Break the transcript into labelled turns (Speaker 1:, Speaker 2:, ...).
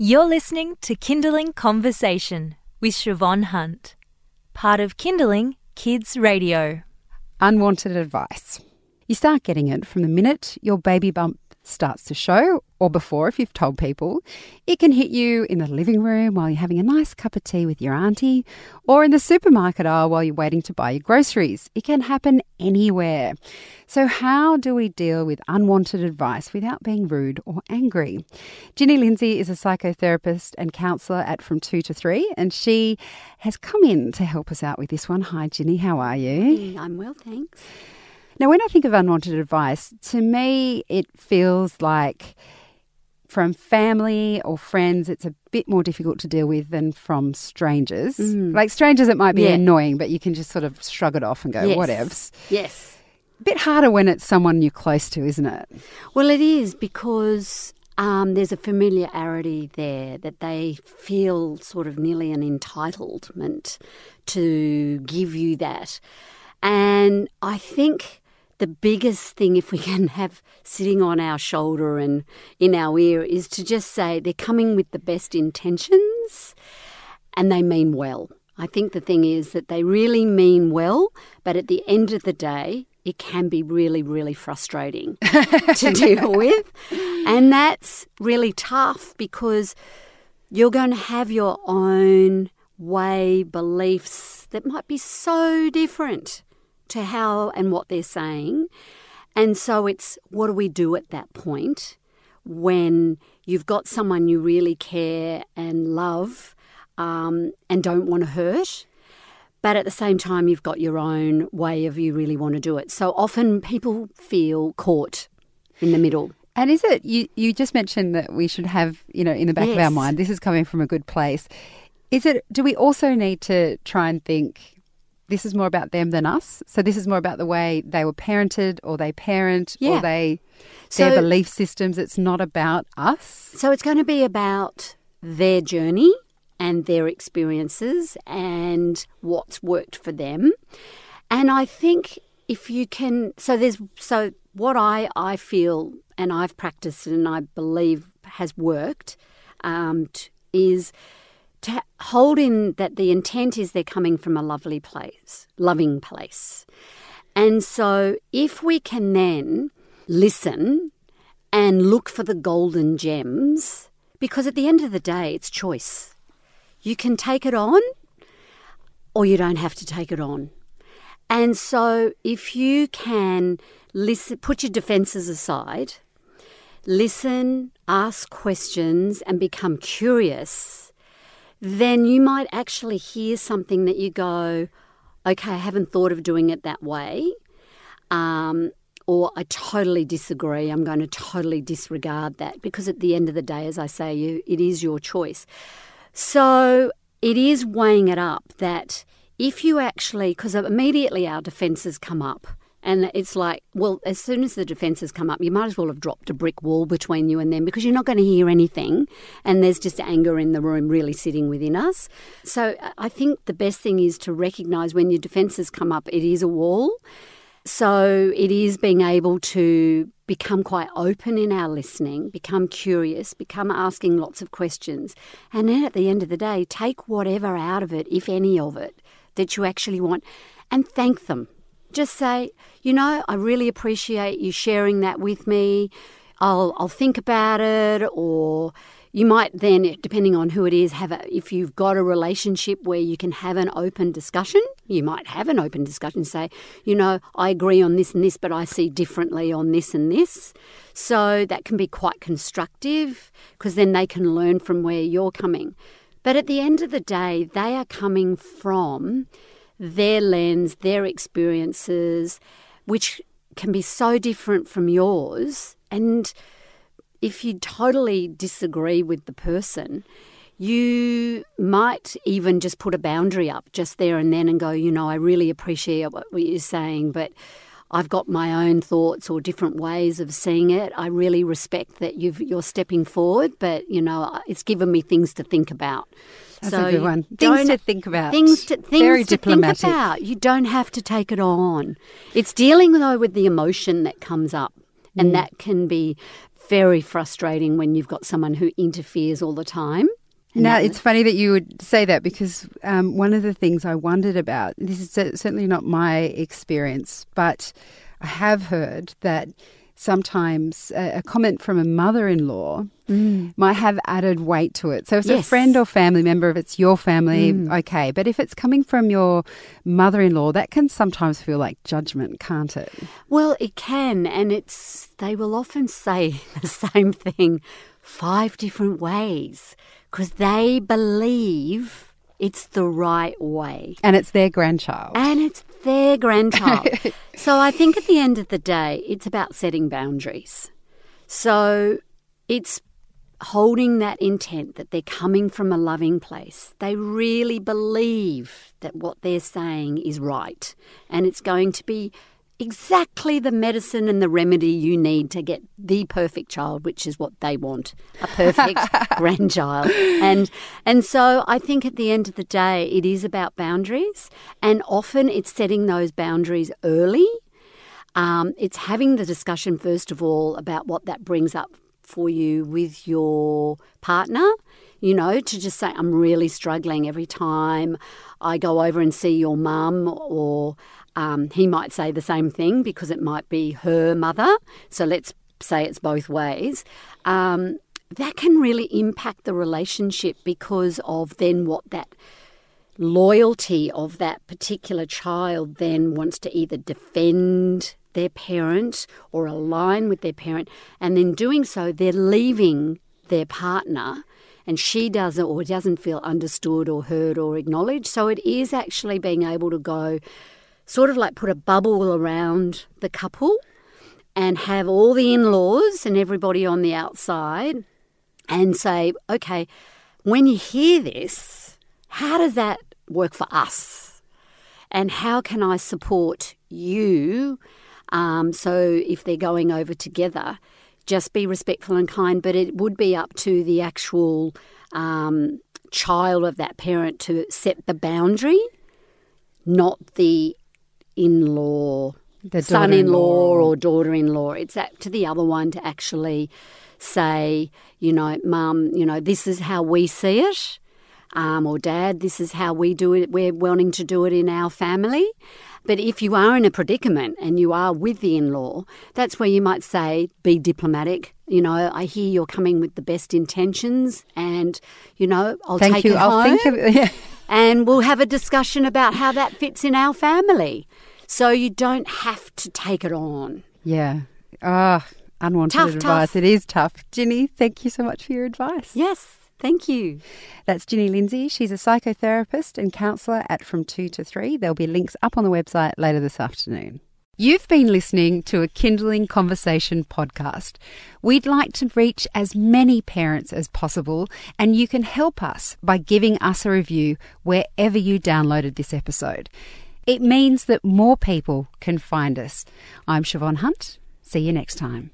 Speaker 1: You're listening to Kinderling Conversation with Siobhan Hunt, part of Kinderling Kids Radio.
Speaker 2: Unwanted advice. You start getting it from the minute your baby bump starts to show, or before if you've told people. It can hit you in the living room while you're having a nice cup of tea with your auntie, or in the supermarket aisle while you're waiting to buy your groceries. It can happen anywhere. So, how do we deal with unwanted advice without being rude or angry? Ginny Lindsay is a psychotherapist and counsellor at From Two to Three, and she has come in to help us out with this one. Hi, Ginny, how are you?
Speaker 3: I'm well, thanks.
Speaker 2: Now, when I think of unwanted advice, to me, it feels like from family or friends, it's a bit more difficult to deal with than from strangers.
Speaker 3: Mm.
Speaker 2: Like strangers, it might be
Speaker 3: Yeah.
Speaker 2: annoying, but you can just sort of shrug it off and go,
Speaker 3: Yes.
Speaker 2: whatevs.
Speaker 3: Yes.
Speaker 2: A bit harder when it's someone you're close to, isn't it?
Speaker 3: Well, it is because um, there's a familiarity there that they feel sort of nearly an entitlement to give you that. And I think the biggest thing, if we can have sitting on our shoulder and in our ear, is to just say they're coming with the best intentions and they mean well. I think the thing is that they really mean well, but at the end of the day, it can be really, really frustrating to deal with. And that's really tough because you're going to have your own way, beliefs that might be so different to how and what they're saying. And so it's what do we do at that point when you've got someone you really care and love um, and don't want to hurt? But at the same time, you've got your own way of you really want to do it. So often people feel caught in the middle.
Speaker 2: And is it, you, you just mentioned that we should have, you know, in the back of our mind, this is coming from a good place. Is it, do we also need to try and think this is more about them than us? So this is more about the way they were parented or they parent or
Speaker 3: Yeah.
Speaker 2: they, their
Speaker 3: So-
Speaker 2: belief systems. It's not about us.
Speaker 3: So it's going to be about their journey and their experiences and what's worked for them. And I think if you can, so there's, so what I, I feel and I've practiced and I believe has worked um, t- is to hold in that the intent is they're coming from a lovely place, loving place. And so if we can then listen and look for the golden gems, because at the end of the day, it's choice. You can take it on or you don't have to take it on. And so if you can listen, put your defenses aside, listen, ask questions, and become curious, then you might actually hear something that you go, okay, I haven't thought of doing it that way. Um, or I totally disagree. I'm going to totally disregard that because at the end of the day, as I say, you it is your choice. So it is weighing it up that if you actually, because immediately our defences come up, and it's like, well, as soon as the defences come up, you might as well have dropped a brick wall between you and them because you're not going to hear anything, and there's just anger in the room really sitting within us. So I think the best thing is to recognise when your defences come up, it is a wall. So it is being able to become quite open in our listening, become curious, become asking lots of questions, and then at the end of the day, take whatever out of it, if any of it, that you actually want, and thank them. Just say, you know, I really appreciate you sharing that with me. I'll I'll think about it, or you might then, depending on who it is, have a, if you've got a relationship where you can have an open discussion, you might have an open discussion. Say, you know, I agree on this and this, but I see differently on this and this. So that can be quite constructive because then they can learn from where you're coming. But at the end of the day, they are coming from their lens, their experiences, which can be so different from yours. And if you totally disagree with the person, you might even just put a boundary up just there and then and go, you know, I really appreciate what you're saying, but I've got my own thoughts or different ways of seeing it. I really respect that you've, you're stepping forward, but you know, it's given me things to think about.
Speaker 2: That's
Speaker 3: So
Speaker 2: a good one. Things to think about.
Speaker 3: Things to things
Speaker 2: Very
Speaker 3: to
Speaker 2: diplomatic.
Speaker 3: think about. You don't have to take it on. It's dealing though with the emotion that comes up,
Speaker 2: Mm.
Speaker 3: and that can be very frustrating when you've got someone who interferes all the time.
Speaker 2: Now, it's funny that you would say that because um, one of the things I wondered about, this is certainly not my experience, but I have heard that sometimes a, a comment from a mother in law mm. might have added weight to it. So, if it's a friend or family member, if it's your family, mm. okay. But if it's coming from your mother in law, that can sometimes feel like judgment, can't it?
Speaker 3: Well, it can, and it's they will often say the same thing five different ways because they believe it's the right way.
Speaker 2: And it's their grandchild.
Speaker 3: And it's their grandchild. so I think at the end of the day, it's about setting boundaries. So it's holding that intent that they're coming from a loving place. They really believe that what they're saying is right. And it's going to be exactly the medicine and the remedy you need to get the perfect child, which is what they want a perfect grandchild. And, and so I think at the end of the day, it is about boundaries. And often it's setting those boundaries early. Um, it's having the discussion, first of all, about what that brings up for you with your partner. You know, to just say, I'm really struggling every time I go over and see your mum, or um, he might say the same thing because it might be her mother. So let's say it's both ways. Um, that can really impact the relationship because of then what that loyalty of that particular child then wants to either defend their parent or align with their parent, and in doing so, they're leaving their partner. And she doesn't or doesn't feel understood or heard or acknowledged. So it is actually being able to go, sort of like put a bubble around the couple and have all the in laws and everybody on the outside and say, okay, when you hear this, how does that work for us? And how can I support you? Um, so if they're going over together, just be respectful and kind, but it would be up to the actual um, child of that parent to set the boundary, not the in law,
Speaker 2: The
Speaker 3: son in law
Speaker 2: daughter-in-law.
Speaker 3: or daughter in law. It's up to the other one to actually say, you know, mum, you know, this is how we see it. Um, or dad, this is how we do it. We're wanting to do it in our family. But if you are in a predicament and you are with the in law, that's where you might say, be diplomatic. You know, I hear you're coming with the best intentions, and, you know, I'll
Speaker 2: Thank
Speaker 3: take
Speaker 2: you.
Speaker 3: it
Speaker 2: I'll
Speaker 3: home
Speaker 2: think of yeah.
Speaker 3: and we'll have a discussion about how that fits in our family. So you don't have to take it on.
Speaker 2: Yeah. Ah, unwanted
Speaker 3: Tough,
Speaker 2: advice.
Speaker 3: tough.
Speaker 2: It is tough. Ginny, thank you so much for your advice.
Speaker 3: Yes, thank you.
Speaker 2: That's Ginny Lindsay. She's a psychotherapist and counsellor at From 2 to 3. There'll be links up on the website later this afternoon. You've been listening to a Kinderling Conversation podcast. We'd like to reach as many parents as possible, and you can help us by giving us a review wherever you downloaded this episode. It means that more people can find us. I'm Siobhan Hunt. See you next time.